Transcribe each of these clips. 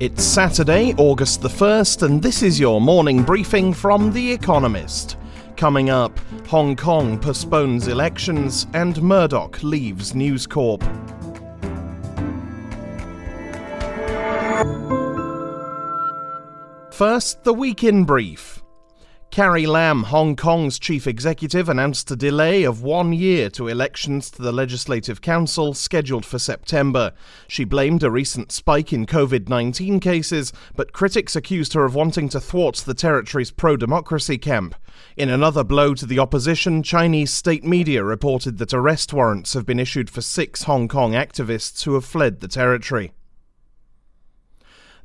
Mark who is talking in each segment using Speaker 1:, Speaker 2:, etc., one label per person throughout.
Speaker 1: It's Saturday, August the 1st, and this is your morning briefing from The Economist. Coming up, Hong Kong postpones elections and Murdoch leaves News Corp. First, the week in brief. Carrie Lam, Hong Kong's chief executive, announced a delay of one year to elections to the Legislative Council scheduled for September. She blamed a recent spike in COVID 19 cases, but critics accused her of wanting to thwart the territory's pro democracy camp. In another blow to the opposition, Chinese state media reported that arrest warrants have been issued for six Hong Kong activists who have fled the territory.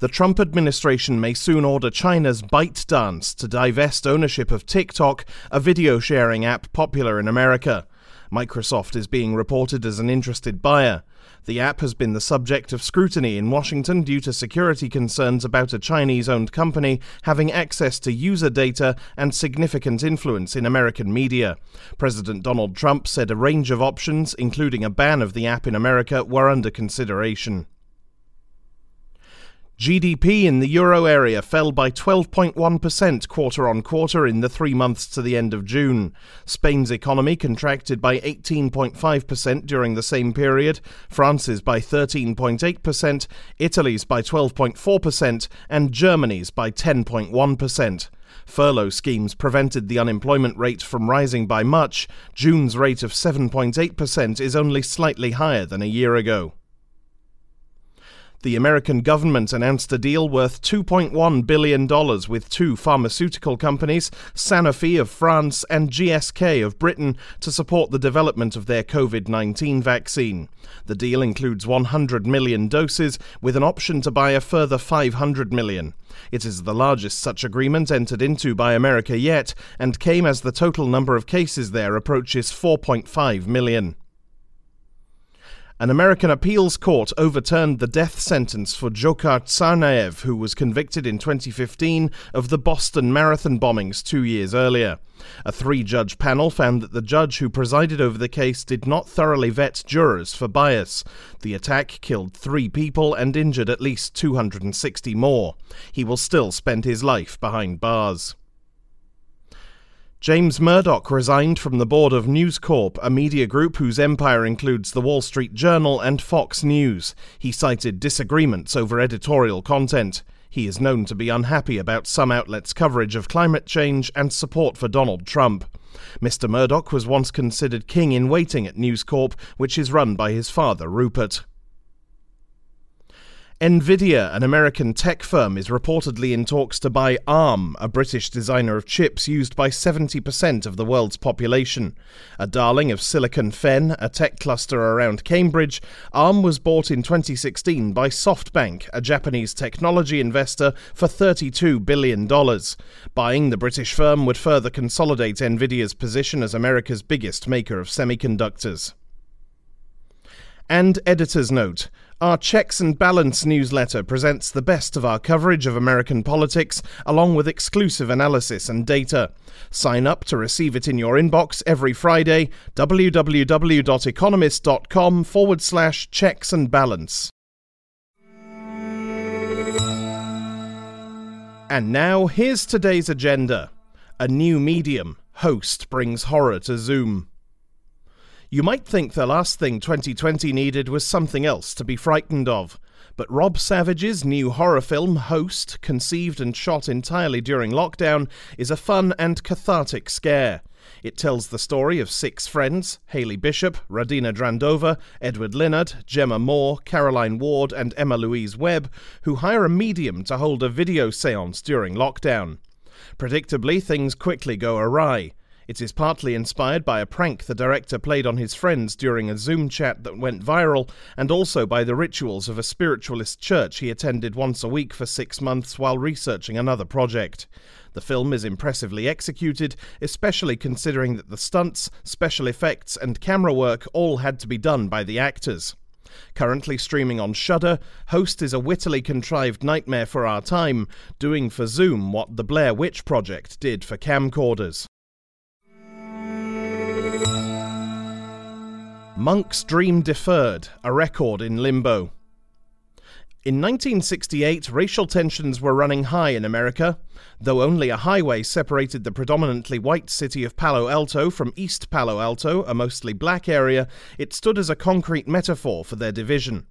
Speaker 1: The Trump administration may soon order China's ByteDance to divest ownership of TikTok, a video sharing app popular in America. Microsoft is being reported as an interested buyer. The app has been the subject of scrutiny in Washington due to security concerns about a Chinese owned company having access to user data and significant influence in American media. President Donald Trump said a range of options, including a ban of the app in America, were under consideration. GDP in the euro area fell by 12.1% quarter on quarter in the three months to the end of June. Spain's economy contracted by 18.5% during the same period, France's by 13.8%, Italy's by 12.4%, and Germany's by 10.1%. Furlough schemes prevented the unemployment rate from rising by much. June's rate of 7.8% is only slightly higher than a year ago. The American government announced a deal worth $2.1 billion with two pharmaceutical companies, Sanofi of France and GSK of Britain, to support the development of their COVID 19 vaccine. The deal includes 100 million doses, with an option to buy a further 500 million. It is the largest such agreement entered into by America yet, and came as the total number of cases there approaches 4.5 million. An American appeals court overturned the death sentence for Dzhokhar Tsarnaev, who was convicted in 2015 of the Boston Marathon bombings two years earlier. A three judge panel found that the judge who presided over the case did not thoroughly vet jurors for bias. The attack killed three people and injured at least 260 more. He will still spend his life behind bars. James Murdoch resigned from the board of News Corp, a media group whose empire includes the Wall Street Journal and Fox News. He cited disagreements over editorial content. He is known to be unhappy about some outlets' coverage of climate change and support for Donald Trump. Mr. Murdoch was once considered king in waiting at News Corp, which is run by his father, Rupert. Nvidia, an American tech firm, is reportedly in talks to buy ARM, a British designer of chips used by 70% of the world's population. A darling of Silicon Fen, a tech cluster around Cambridge, ARM was bought in 2016 by SoftBank, a Japanese technology investor, for $32 billion. Buying the British firm would further consolidate Nvidia's position as America's biggest maker of semiconductors. And editor's note. Our Checks and Balance newsletter presents the best of our coverage of American politics, along with exclusive analysis and data. Sign up to receive it in your inbox every Friday. www.economist.com forward slash checks and balance. And now, here's today's agenda. A new medium. Host brings horror to Zoom. You might think the last thing 2020 needed was something else to be frightened of. But Rob Savage's new horror film, Host, conceived and shot entirely during lockdown, is a fun and cathartic scare. It tells the story of six friends Hayley Bishop, Radina Drandova, Edward Linard, Gemma Moore, Caroline Ward, and Emma Louise Webb, who hire a medium to hold a video seance during lockdown. Predictably, things quickly go awry. It is partly inspired by a prank the director played on his friends during a Zoom chat that went viral, and also by the rituals of a spiritualist church he attended once a week for six months while researching another project. The film is impressively executed, especially considering that the stunts, special effects, and camera work all had to be done by the actors. Currently streaming on Shudder, Host is a wittily contrived nightmare for our time, doing for Zoom what the Blair Witch Project did for camcorders. Monk's Dream Deferred, a record in limbo. In 1968, racial tensions were running high in America. Though only a highway separated the predominantly white city of Palo Alto from East Palo Alto, a mostly black area, it stood as a concrete metaphor for their division.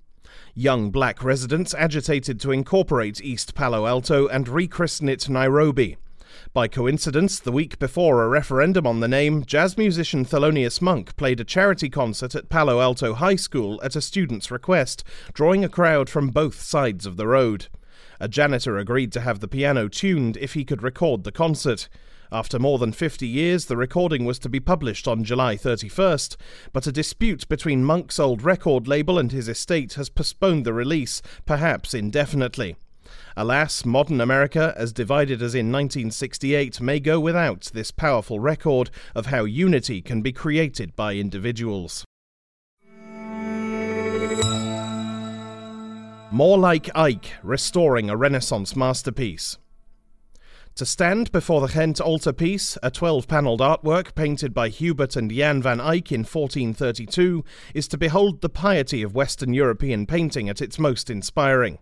Speaker 1: Young black residents agitated to incorporate East Palo Alto and rechristen it Nairobi. By coincidence, the week before a referendum on the name, jazz musician Thelonious Monk played a charity concert at Palo Alto High School at a student's request, drawing a crowd from both sides of the road. A janitor agreed to have the piano tuned if he could record the concert. After more than 50 years, the recording was to be published on July 31st, but a dispute between Monk's old record label and his estate has postponed the release, perhaps indefinitely. Alas, modern America, as divided as in 1968, may go without this powerful record of how unity can be created by individuals. More like Eyck, restoring a Renaissance masterpiece. To stand before the Ghent altarpiece, a 12 panelled artwork painted by Hubert and Jan van Eyck in 1432, is to behold the piety of Western European painting at its most inspiring.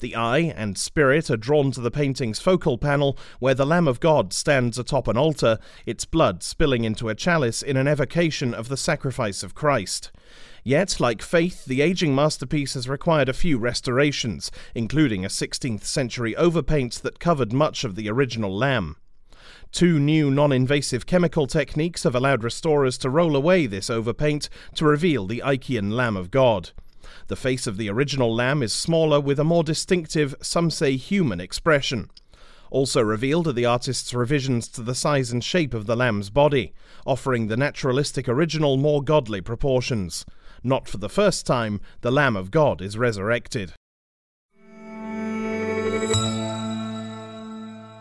Speaker 1: The eye and spirit are drawn to the painting's focal panel, where the Lamb of God stands atop an altar, its blood spilling into a chalice in an evocation of the sacrifice of Christ. Yet, like faith, the aging masterpiece has required a few restorations, including a 16th century overpaint that covered much of the original lamb. Two new non invasive chemical techniques have allowed restorers to roll away this overpaint to reveal the Eyckian Lamb of God. The face of the original lamb is smaller with a more distinctive, some say human expression. Also revealed are the artist's revisions to the size and shape of the lamb's body, offering the naturalistic original more godly proportions. Not for the first time, the Lamb of God is resurrected.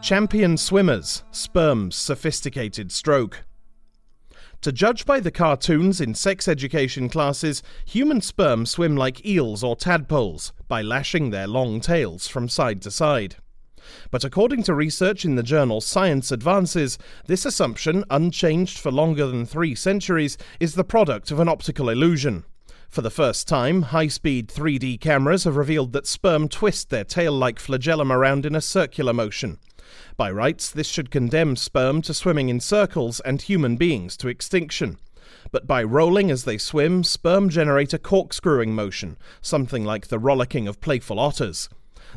Speaker 1: Champion swimmers, sperm's sophisticated stroke. To judge by the cartoons in sex education classes, human sperm swim like eels or tadpoles by lashing their long tails from side to side. But according to research in the journal Science Advances, this assumption, unchanged for longer than three centuries, is the product of an optical illusion. For the first time, high speed 3D cameras have revealed that sperm twist their tail like flagellum around in a circular motion. By rights, this should condemn sperm to swimming in circles and human beings to extinction. But by rolling as they swim, sperm generate a corkscrewing motion, something like the rollicking of playful otters.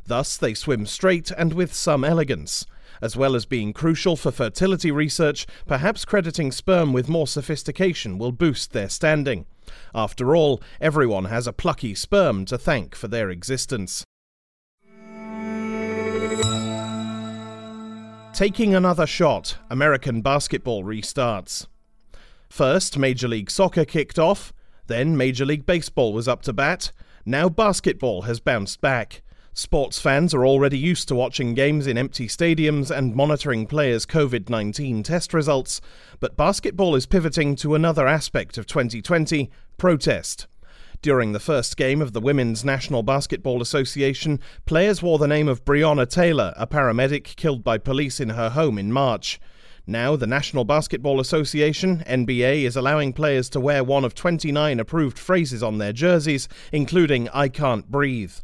Speaker 1: Thus, they swim straight and with some elegance. As well as being crucial for fertility research, perhaps crediting sperm with more sophistication will boost their standing. After all, everyone has a plucky sperm to thank for their existence. Taking another shot, American basketball restarts. First, Major League Soccer kicked off, then Major League Baseball was up to bat, now basketball has bounced back. Sports fans are already used to watching games in empty stadiums and monitoring players' COVID 19 test results, but basketball is pivoting to another aspect of 2020 protest. During the first game of the Women's National Basketball Association, players wore the name of Breonna Taylor, a paramedic killed by police in her home in March. Now, the National Basketball Association, NBA, is allowing players to wear one of 29 approved phrases on their jerseys, including I can't breathe.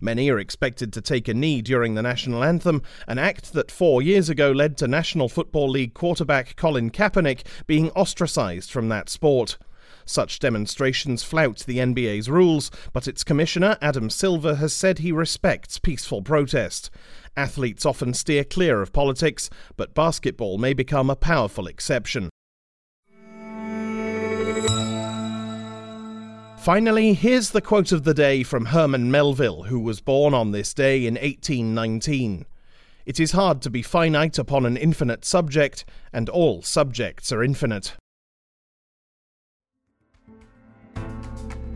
Speaker 1: Many are expected to take a knee during the national anthem, an act that four years ago led to National Football League quarterback Colin Kaepernick being ostracized from that sport. Such demonstrations flout the NBA's rules, but its commissioner, Adam Silver, has said he respects peaceful protest. Athletes often steer clear of politics, but basketball may become a powerful exception. Finally, here's the quote of the day from Herman Melville, who was born on this day in 1819. It is hard to be finite upon an infinite subject, and all subjects are infinite.